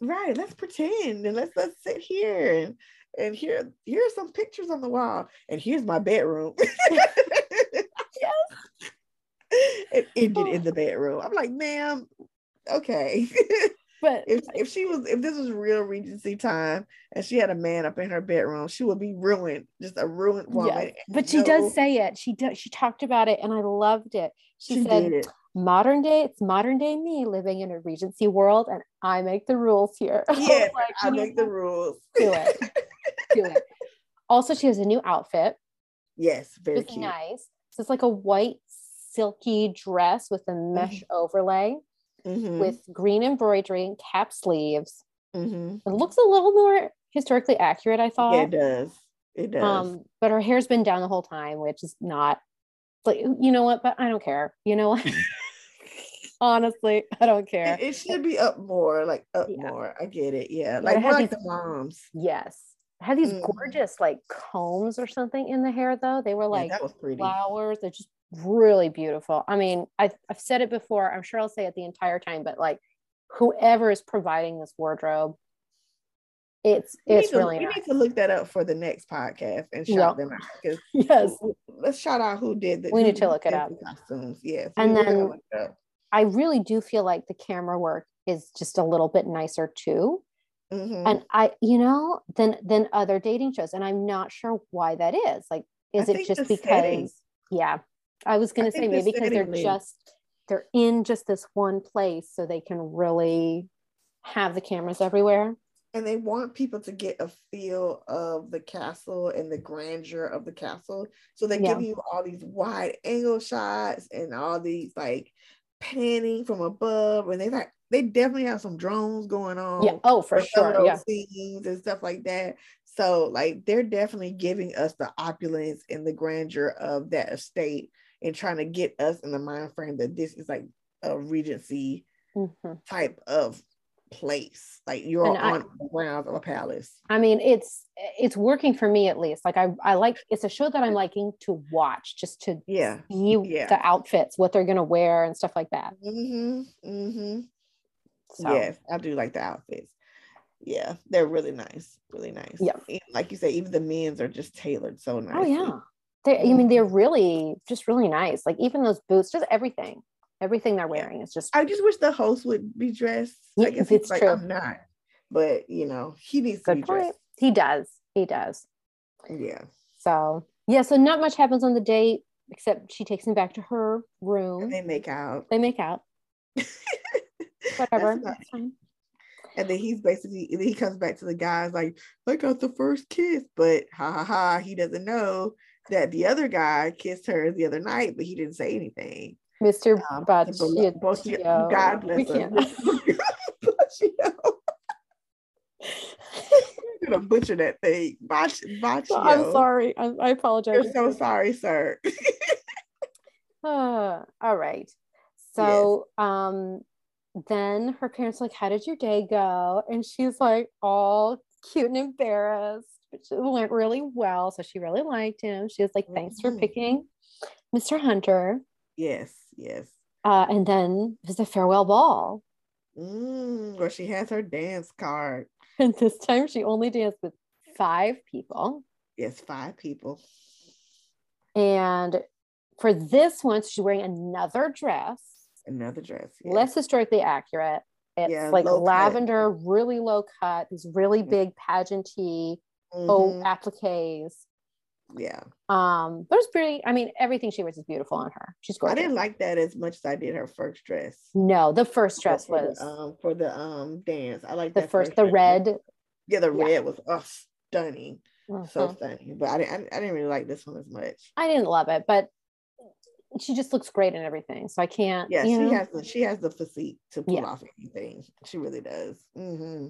Right. Let's pretend and let's let's sit here and and here here's some pictures on the wall and here's my bedroom [laughs] yes it ended in the bedroom i'm like ma'am okay [laughs] but if, if she was if this was real regency time and she had a man up in her bedroom she would be ruined just a ruined woman. yes. but she no, does say it. She does she talked about it and i loved it. She, she said modern day it's modern day me living in a regency world and i make the rules here. [laughs] Yeah like, i make the rules. [laughs] Do it. Do it. Also she has a new outfit. Yes very cute. nice. So it's like a white silky dress with a mesh mm-hmm. overlay mm-hmm. with green embroidery and cap sleeves mm-hmm. it looks a little more historically accurate i thought yeah, it does it does um but her hair's been down the whole time which is not like you know what but i don't care you know what [laughs] [laughs] Honestly, I don't care. It, it, should be up more, like up yeah. more. I get it. Yeah, like more like the moms. Yes, I had these mm. gorgeous like combs or something in the hair though. They were like yeah, flowers. They're just really beautiful. I mean, I've, I've said it before. I'm sure I'll say it the entire time, but like whoever is providing this wardrobe, it's we it's to, really. We nice. need to look that up for the next podcast and shout yep. them out because [laughs] yes, let's shout out who did the. We need to look it up. Costumes, yes, and then I really do feel like the camera work is just a little bit nicer too. Mm-hmm. And I, you know, than than other dating shows. And I'm not sure why that is. Like, is I it just because setting. yeah. I was gonna say maybe because they're just they're in just this one place so they can really have the cameras everywhere. And they want people to get a feel of the castle and the grandeur of the castle. So they yeah. give you all these wide angle shots and all these like panning from above, and they like they definitely have some drones going on. Yeah. Oh, for sure. Yeah. Scenes and stuff like that. So like they're definitely giving us the opulence and the grandeur of that estate and trying to get us in the mind frame that this is like a regency mm-hmm. type of place. Like you're and on I, the grounds of a palace. I mean it's it's working for me at least. Like i i like it's a show that i'm liking to watch just to yeah. see yeah. the outfits what they're gonna wear and stuff like that. Mm-hmm. Mm-hmm. So. yes i do like the outfits. Yeah they're really nice really nice. Yeah. Like you say even the men's are just tailored so nice oh yeah they i mean mm-hmm. they're really just really nice like even those boots just everything Everything they're wearing is just. I just wish the host would be dressed. I guess it's like, true. I'm not, but you know, he needs Good to be point. dressed. He does. He does. Yeah. So yeah, so not much happens on the date except she takes him back to her room. And they make out. They make out. [laughs] Whatever. That's, fine. And then he's basically he comes back to the guys like, I got the first kiss, but ha ha ha, he doesn't know that the other guy kissed her the other night, but he didn't say anything. Mr. Um, Baccio. God bless him. I'm [laughs] [laughs] gonna butcher that thing. Bach, Baccio. I'm sorry. I, I apologize. You're so sorry, sir. [laughs] uh, all right. So, yes. um, then her parents like, How did your day go? And she's like, all cute and embarrassed. Went really well. So she really liked him. She was like, Thanks for picking Mr. Hunter. Yes, yes. Uh, and then there's a farewell ball. Mm, where she has her dance card. [laughs] And this time she only danced with five people. Yes, five people. And for this one, she's wearing another dress. Another dress. Yes. Less historically accurate. It's yeah, like lavender, cut. really low cut, these really mm-hmm. big pageanty mm-hmm. oh appliques. Yeah. Um, but it's pretty. I mean, everything she wears is beautiful on her. She's gorgeous. I didn't like that as much as I did her first dress. No, the first dress for was the, um for the um dance. I like the first, first the red. Yeah, the red was oh, stunning, mm-hmm. so stunning. But I didn't. I, I didn't really like this one as much. I didn't love it, but she just looks great in everything. So I can't. Yeah, she know? has the she has the physique to pull yeah. off anything. She really does. Mm-hmm.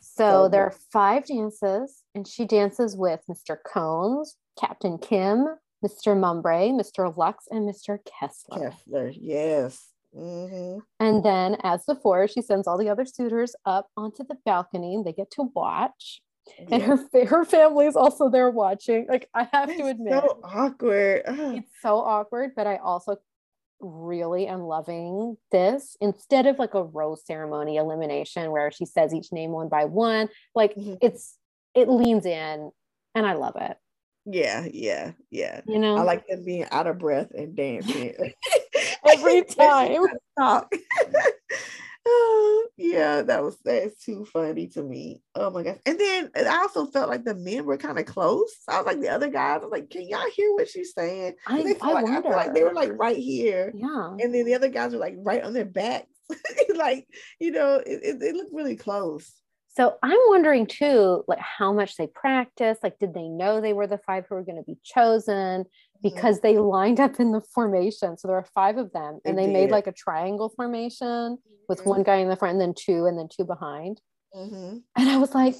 So, there are five dances, and she dances with Mr. Cones, Captain Kim, Mr. Mumbrae, Mr. Lux, and Mr. Kessler. Kessler, yes. Mm-hmm. And then, as before, she sends all the other suitors up onto the balcony. And they get to watch and her her family is also there watching. Like I have to admit, so awkward. It's so awkward, but I also really am loving this instead of like a rose ceremony elimination where she says each name one by one. Like mm-hmm. it's it leans in, and I love it. Yeah, yeah, yeah. You know, I like them being out of breath and dancing [laughs] every [laughs] time. Yeah, that was that's too funny to me. Oh my gosh. And then I also felt like the men were kind of close. I was like the other guys, I was like, can y'all hear what she's saying? I, I, like, wonder. I like they were like right here. Yeah. And then the other guys were like right on their backs. [laughs] like, you know, it, it, it looked really close. So I'm wondering too, like how much they practiced. Like, did they know they were the five who were going to be chosen? Because mm-hmm. they lined up in the formation. So there were five of them, and they, they made like a triangle formation mm-hmm. with one guy in the front, and then two, and then two behind. Mm-hmm. And I was like,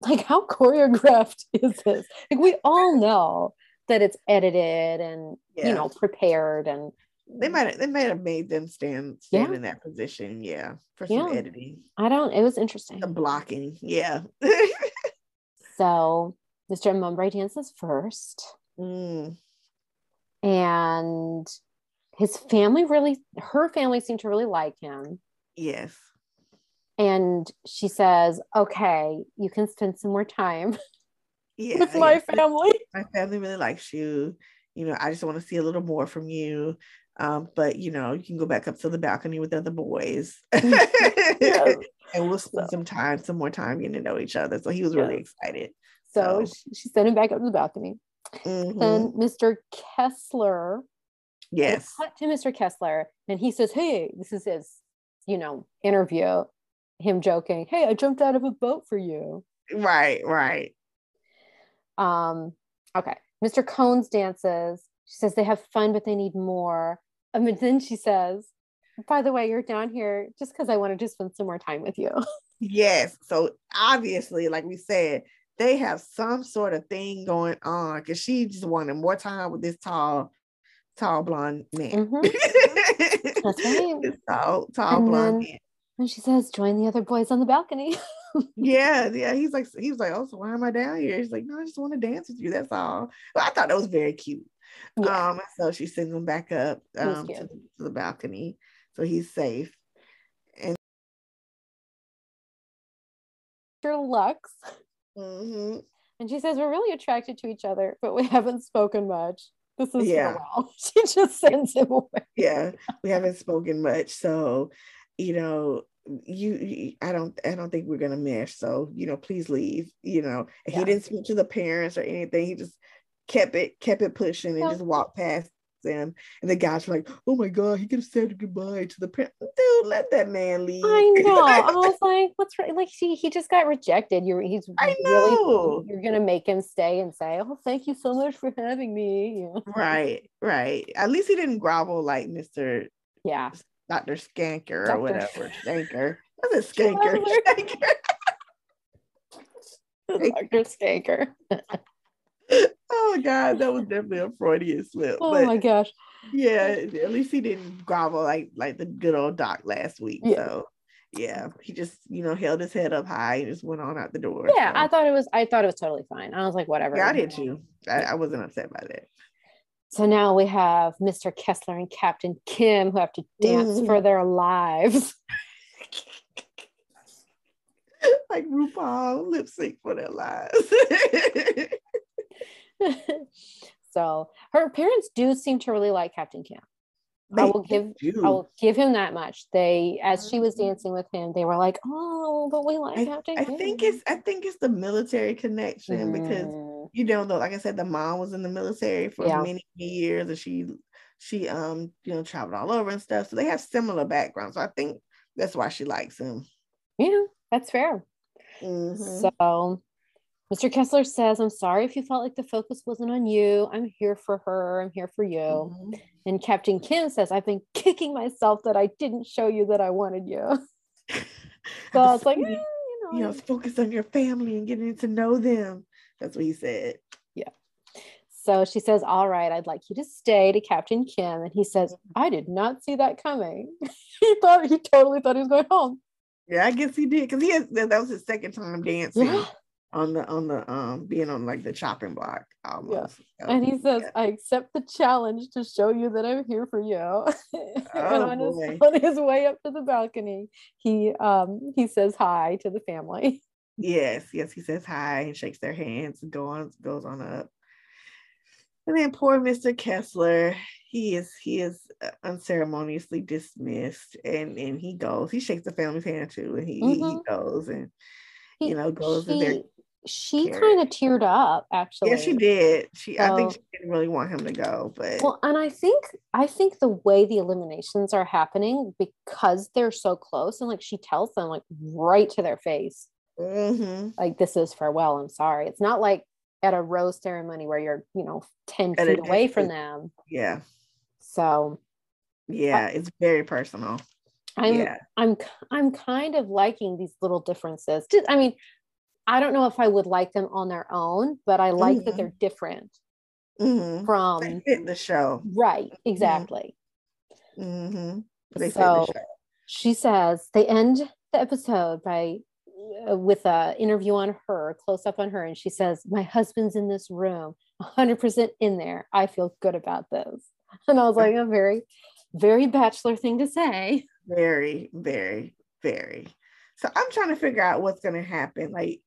like how choreographed [laughs] is this? Like we all know that it's edited and yeah. you know prepared and they might have, they might have made them stand stand yeah. in that position, yeah, for some yeah. editing. I don't. It was interesting. The blocking, yeah. so Mr. Mumbrae dances first, [laughs] mm. And his family really, her family seemed to really like him. Yes. And she says, "Okay, you can spend some more time." [laughs] Yeah, with my family. My family really likes you you know, I just want to see a little more from you. Um, but you know, you can go back up to the balcony with the other boys [laughs] yeah. [laughs] and we'll spend so. some time, some more time getting to know each other. So he was really excited. So, so. she sent him back up to the balcony. Mm-hmm. Then Mr. Kessler. Yes. Cut to Mr. Kessler, and he says, Hey, this is his, you know, interview. Him joking, Hey, I jumped out of a boat for you. Right, right. Um, okay. Mr. Cones dances. She says they have fun, but they need more. Um, and then she says, by the way, you're down here just because I wanted to spend some more time with you. [laughs] Yes. So obviously, like we said, they have some sort of thing going on because she just wanted more time with this tall, tall blonde man. Mm-hmm. That's right. This [laughs] tall, tall and blonde then, man. And she says, join the other boys on the balcony. [laughs] yeah, yeah. He's like, he's like, oh, so why am I down here? He's like, no, I just want to dance with you. That's all. Well, I thought that was very cute. Yeah. Um, so she sends him back up um, to, to, the balcony, so he's safe. And Lux, mm-hmm. and she says we're really attracted to each other, but we haven't spoken much. This is yeah. [laughs] She just sends him away. Yeah, we haven't spoken much, so you know you, i don't i don't think we're gonna mesh so you know please leave you know yeah. he didn't speak to the parents or anything he just kept it kept it pushing and yeah. just walked past them and the guys were like oh my god he could have said goodbye to the parents dude let that man leave i know [laughs] i was like what's right like he, he just got rejected you're he's I know. really you're gonna make him stay and say oh thank you so much for having me right right at least he didn't grovel like mr yeah Dr. Skanker Dr. or whatever. [laughs] Skanker. That's a skanker? Dr. Skanker. [laughs] oh God, that was definitely a Freudian slip. Oh but, my gosh. Yeah, at least he didn't grovel like like the good old doc last week. Yeah. So yeah, he just you know held his head up high and just went on out the door. Yeah, so. I thought it was I thought it was totally fine. I was like, whatever. Yeah, I did too. I, I wasn't upset by that. So now we have Mr. Kessler and Captain Kim who have to dance mm. for their lives. [laughs] like RuPaul lip sync for their lives. [laughs] [laughs] so her parents do seem to really like Captain Camp. They I will give do. I will give him that much. They as she was mm-hmm. dancing with him, they were like, "Oh, but we like I, Captain." I Kim. think it's I think it's the military connection mm. because you know, though, like I said, the mom was in the military for yeah. many years, and she she um you know traveled all over and stuff. So they have similar backgrounds. So I think that's why she likes him. Yeah, that's fair. Mm-hmm. So Mr. Kessler says, I'm sorry if you felt like the focus wasn't on you. I'm here for her. I'm here for you. Mm-hmm. And Captain Kim says, I've been kicking myself that I didn't show you that I wanted you. [laughs] so it's like, eh, you know, you know, focus on your family and getting to know them. That's what he said. Yeah. So she says, All right, I'd like you to stay to Captain Kim. And he says, mm-hmm. I did not see that coming. [laughs] he thought he totally thought he was going home. Yeah, I guess he did because he has that was his second time dancing yeah. On the on the um being on like the chopping block almost. Yeah. and he says, yeah. I accept the challenge to show you that I'm here for you. [laughs] and oh, on, his, [laughs] on his way up to the balcony, he um he says hi to the family. Yes, yes, he says hi and shakes their hands and go on goes on up. And then poor Mr. Kessler, he is he is uh, unceremoniously dismissed and and he goes he shakes the family's hand too and he mm-hmm. he goes and you know goes she, there she kind of teared up actually yeah she did she so, i think she didn't really want him to go but well and i think i think the way the eliminations are happening because they're so close and like she tells them like right to their face mm-hmm. like this is farewell i'm sorry it's not like at a rose ceremony where you're you know 10 at feet away from them yeah so yeah, it's very personal. I'm yeah. I'm I'm kind of liking these little differences. Just, I mean, I don't know if I would like them on their own, but I like mm-hmm. that they're different mm-hmm. from they fit the show. Right, mm-hmm. exactly. Mm-hmm. They so she says they end the episode by uh, with a interview on her, close up on her, and she says, "My husband's in this room, 100% in there. I feel good about this." [laughs] And I was like, a very, very bachelor thing to say. Very, very, very. So I'm trying to figure out what's going to happen. Like,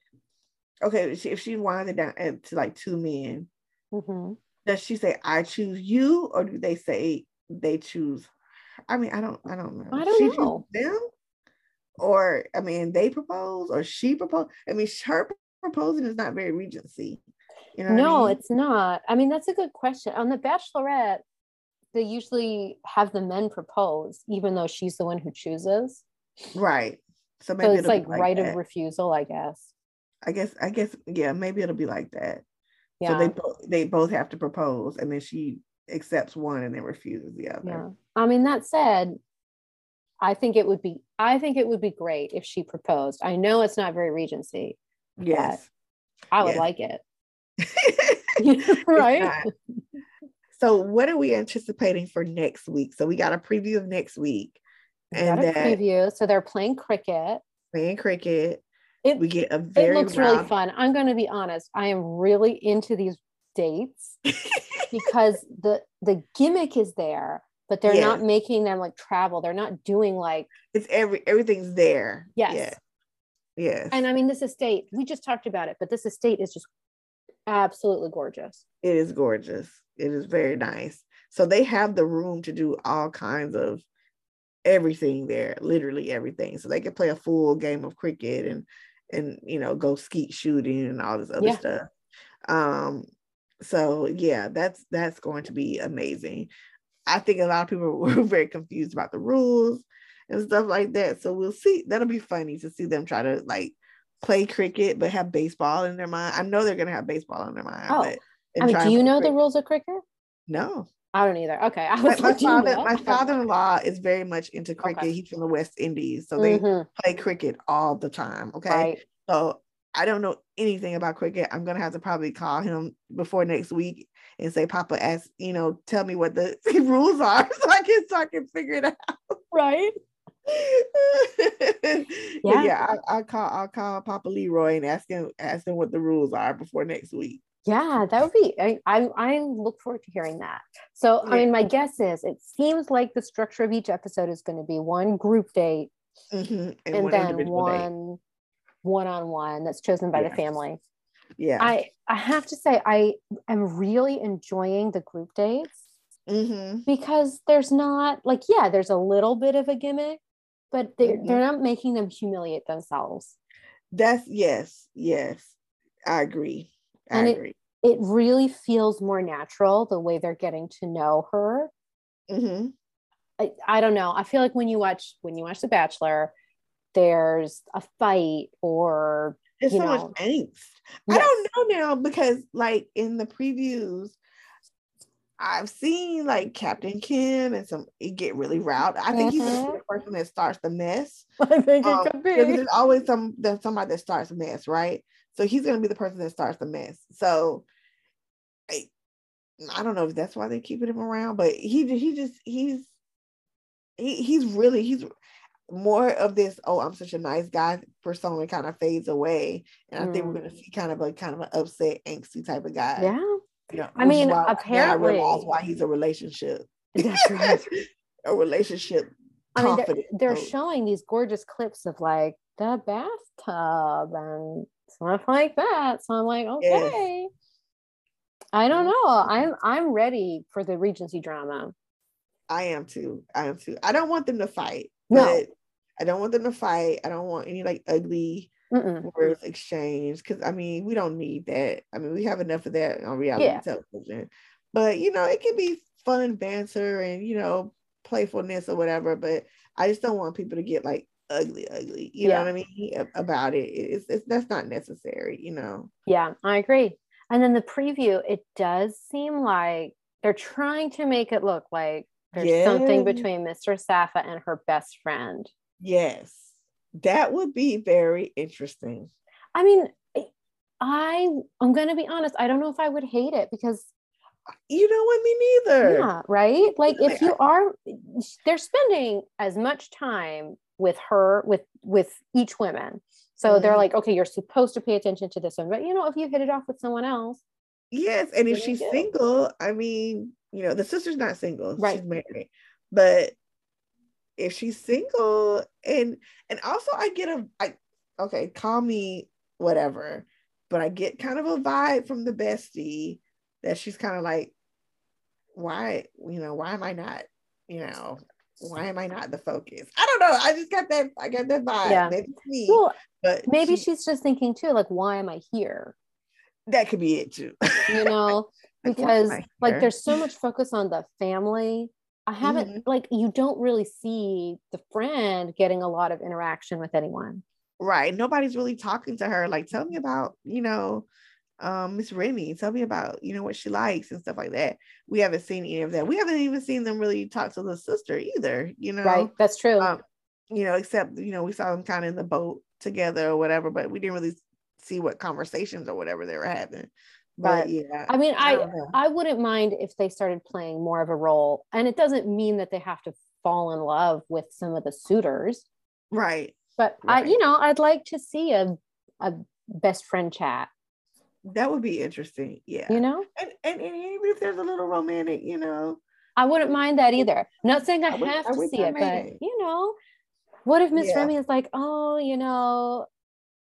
okay, if she wanted down to like two men, mm-hmm. does she say, I choose you? Or do they say they choose? I mean, I don't, I don't know. I don't she know. Them? Or, I mean, they propose or she propose. I mean, her proposing is not very regency. You know no, I mean? it's not. I mean, that's a good question. On the Bachelorette, they usually have the men propose, even though she's the one who chooses. Right. So maybe so it's like, like, right that. of refusal, I guess. I guess I guess yeah, maybe it'll be like that. Yeah. So they both they both have to propose and then she accepts one and then refuses the other. Yeah. I mean that said, I think it would be I think it would be great if she proposed. I know it's not very regency. Yes. I would yes. like it. [laughs] [laughs] right? So, what are we anticipating for next week? So, we got a preview of next week. We and got a preview. So, they're playing cricket. Playing cricket. It, we get a very. It looks really fun. I'm going to be honest. I am really into these dates [laughs] because the the gimmick is there, but they're yes. not making them like travel. They're not doing like it's every everything's there. Yes. Yeah. Yes. And I mean, this estate, we just talked about it, but this estate is just absolutely gorgeous. It is gorgeous. It is very nice. So they have the room to do all kinds of everything there, literally everything. So they can play a full game of cricket and and you know go skeet shooting and all this other yeah. stuff. Um, so yeah, that's that's going to be amazing. I think a lot of people [laughs] were very confused about the rules and stuff like that. So we'll see. That'll be funny to see them try to like play cricket but have baseball in their mind. I know they're gonna have baseball in their mind. Oh, I mean, do you know the rules of cricket? No. I don't either. Okay. I was my, my father, my father-in-law is very much into cricket. Okay. He's from the West Indies. So they mm-hmm. play cricket all the time. Okay. Right. So I don't know anything about cricket. I'm gonna have to probably call him before next week and say, Papa, ask, you know, tell me what the [laughs] rules are [laughs] so I can so I can figure it out. Right. [laughs] yeah, yeah I, will call I'll call Papa Leroy and ask him ask him what the rules are before next week. Yeah, that would be. I I, I look forward to hearing that. So yeah. I mean, my guess is it seems like the structure of each episode is going to be one group date, mm-hmm. and, and one then one one on one that's chosen by yes. the family. Yeah, I I have to say I am really enjoying the group dates. Mm-hmm. Because there's not like, yeah, there's a little bit of a gimmick, but they're, mm-hmm. they're not making them humiliate themselves. That's yes, yes, I agree. I and agree. It, it really feels more natural the way they're getting to know her. Mm-hmm. I, I don't know. I feel like when you watch when you watch The Bachelor, there's a fight or there's so know, much angst. Yes. I don't know now because like in the previews, I've seen like Captain Kim and some it get really riled. I think mm-hmm. he's the mm-hmm. person that starts the mess. [laughs] I think um, it could be. There's always some there's somebody that starts the mess, right? So he's gonna be the person that starts the mess. So I, I don't know if that's why they're keeping him around, but he he just he's he, he's really he's more of this oh i'm such a nice guy persona kind of fades away and mm. i think we're mm. going to see kind of a kind of an upset angsty type of guy yeah yeah, I mean, why, apparently, I realize why he's a relationship. That's right. [laughs] a relationship. I mean, they're, they're showing these gorgeous clips of like the bathtub and stuff like that. So I'm like, okay. Yes. I don't know. I'm I'm ready for the Regency drama. I am too. I am too. I don't want them to fight. No. I don't want them to fight. I don't want any like ugly Mm-mm. words exchanged because I mean we don't need that. I mean we have enough of that on reality yeah. television, but you know it can be fun banter and you know playfulness or whatever. But I just don't want people to get like ugly, ugly. You yeah. know what I mean about it. It's, it's that's not necessary. You know. Yeah, I agree. And then the preview, it does seem like they're trying to make it look like there's something between Mr. Safa and her best friend. Yes that would be very interesting. I mean, eh, I I'm gonna be honest. I don't know if I would hate it because you know what, me neither. Yeah, right. Like if you are, they're spending as much time with her with with each woman. So mm-hmm. they're like, okay, you're supposed to pay attention to this one, but you know, if you hit it off with someone else, yes. And if she's single, I mean, you know, the sister's not single, right? She's married, but if she's single and and also I get a I okay, call me whatever, but I get kind of a vibe from the bestie that she's kind of like, why, you know, why am I not, you know, why am I not the focus? I don't know. I just got that, I got that vibe. Yeah. Maybe me, well, but maybe she, she's just thinking too, like, why am I here? That could be it too. you [laughs] know, because like there's so much focus on the family I haven't mm-hmm. like you don't really see the friend getting a lot of interaction with anyone. Right. Nobody's really talking to her. Like, tell me about, you know, um, Miss Remy. Tell me about, you know, what she likes and stuff like that. We haven't seen any of that. We haven't even seen them really talk to the sister either, you know. Right. That's true. Um, you know, except, you know, we saw them kind of in the boat together or whatever, but we didn't really see what conversations or whatever they were having but yeah i mean i I, I wouldn't mind if they started playing more of a role and it doesn't mean that they have to fall in love with some of the suitors right but right. i you know i'd like to see a a best friend chat that would be interesting yeah you know and, and, and even if there's a little romantic you know i wouldn't mind that either I'm not saying i, I have would, to see it but it. you know what if miss yeah. remy is like oh you know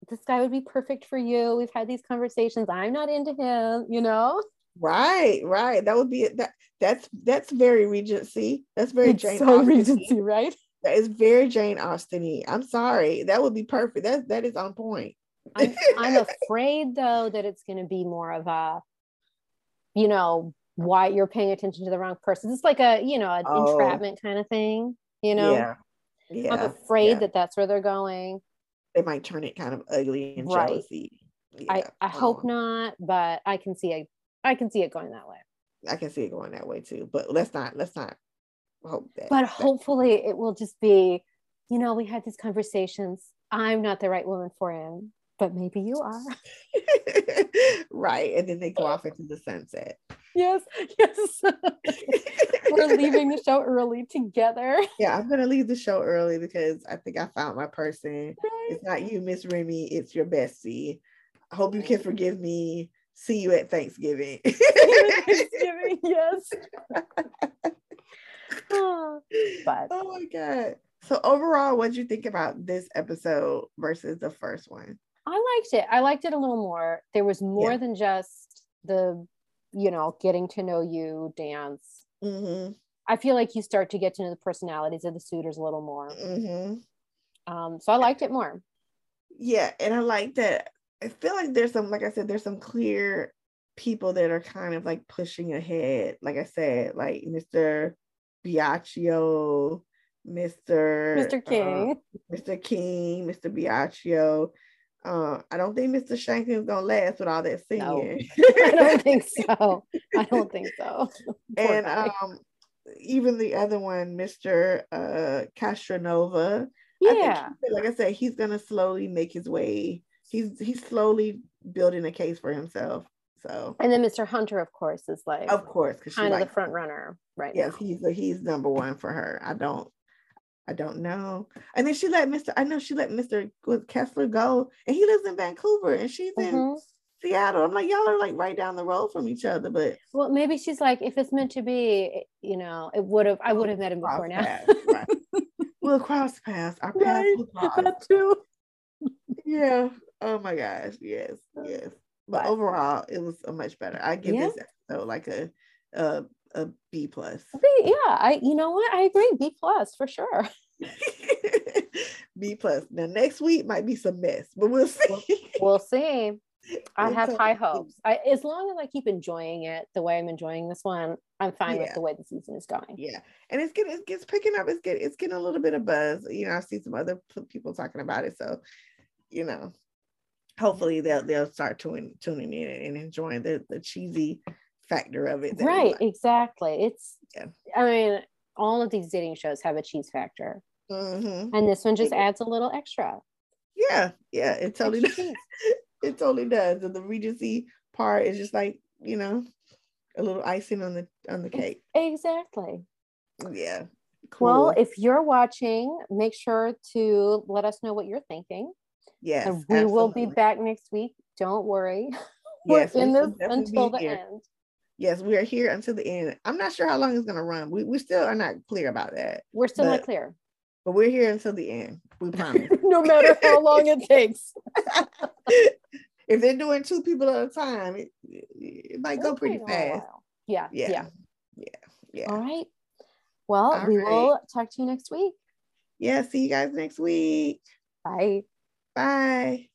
this guy would be perfect for you. We've had these conversations. I'm not into him, you know? Right, right. That would be that that's that's very Regency. That's very it's Jane so Austen. Regency, right? That is very Jane Austen. I'm sorry. That would be perfect. That that is on point. I'm, I'm [laughs] afraid though that it's going to be more of a, you know, why you're paying attention to the wrong person. It's like a, you know, an oh. entrapment kind of thing. You know. Yeah. Yeah. I'm afraid yeah. that that's where they're going they might turn it kind of ugly and right. jealousy. Yeah. I, I hope um, not, but I can see it. I can see it going that way. I can see it going that way too. But let's not let's not hope that. But hopefully it will just be, you know, we had these conversations. I'm not the right woman for him, but maybe you are. [laughs] right. And then they go off into the sunset. Yes, yes. [laughs] We're leaving the show early together. [laughs] Yeah, I'm gonna leave the show early because I think I found my person. Right. It's not you, Miss Remy, it's your bestie. I hope you can forgive me. See you at Thanksgiving. Thanksgiving, yes. oh, [sighs] but oh my god. So overall, what did you think about this episode versus the first one? I liked it. I liked it a little more. There was more yeah. than just the, you know, getting to know you dance. Mm-hmm. I feel like you start to get to know the personalities of the suitors a little more. Mm-hmm. Um, so I liked it more. Yeah, and I like that. I feel like there's some, like I said, there's some clear people that are kind of like pushing ahead. Like I said, like Mr. Biagio, Mr. Mr. Uh, King, uh, Mr. King, Mr. Biagio. Uh, I don't think Mr. Shanklin is gonna last with all that singing. No, [laughs] I don't [laughs] think so. I don't think so. [laughs] and um, even the other one, Mr. Uh, Castronova. Yeah, I like I said, he's gonna slowly make his way. He's he's slowly building a case for himself. So and then Mr. Hunter, of course, is like of course kind of the front runner right yes, now. he's he's number one for her. I don't I don't know. And then she let Mr. I know she let Mr. Kessler go, and he lives in Vancouver, and she's mm-hmm. in Seattle. I'm like, y'all are like right down the road from each other, but well, maybe she's like, if it's meant to be, you know, it would have. I would have met him before now. Paths, right. [laughs] we'll cross paths. Our paths right. will cross. Too. yeah. Oh my gosh. Yes. Yes. But, but overall, it was a much better. I give yeah. this episode like a, a a B plus. Yeah, I you know what? I agree. B plus for sure. [laughs] B plus. Now next week might be some mess, but we'll see. We'll, see. [laughs] I we'll have high hopes. I, as long as I keep enjoying it the way I'm enjoying this one, I'm fine yeah. with the way the season is going. Yeah, and it's getting it's, it's picking up. It's getting it's getting a little bit of buzz. You know, I see some other people talking about it. So, you know, hopefully they'll they'll start tuning tuning in and enjoying the the cheesy factor of it. Right, exactly. It's, yeah. I mean, all of these dating shows have a cheese factor. Mm-hmm. And this one just adds a little extra. Yeah, yeah, it totally does. [laughs] it totally does. And the Regency part is just like, you know, a little icing on the on the cake. Exactly. Yeah. Cool. Well, if you're watching, make sure to let us know what you're thinking. Yes. And we absolutely. will be back next week. Don't worry. [laughs] Yes, We're in this until the here. end yes, we are here until the end. I'm not sure how long it's gonna run. We, we still are not clear about that. We're still but, not clear. But we're here until the end. We promise. [laughs] no matter how long it takes. [laughs] if they're doing two people at a time, it, it might go pretty fast. Yeah, yeah. Yeah. Yeah. Yeah. All right. Well, All we right. will talk to you next week. Yeah. See you guys next week. Bye. Bye.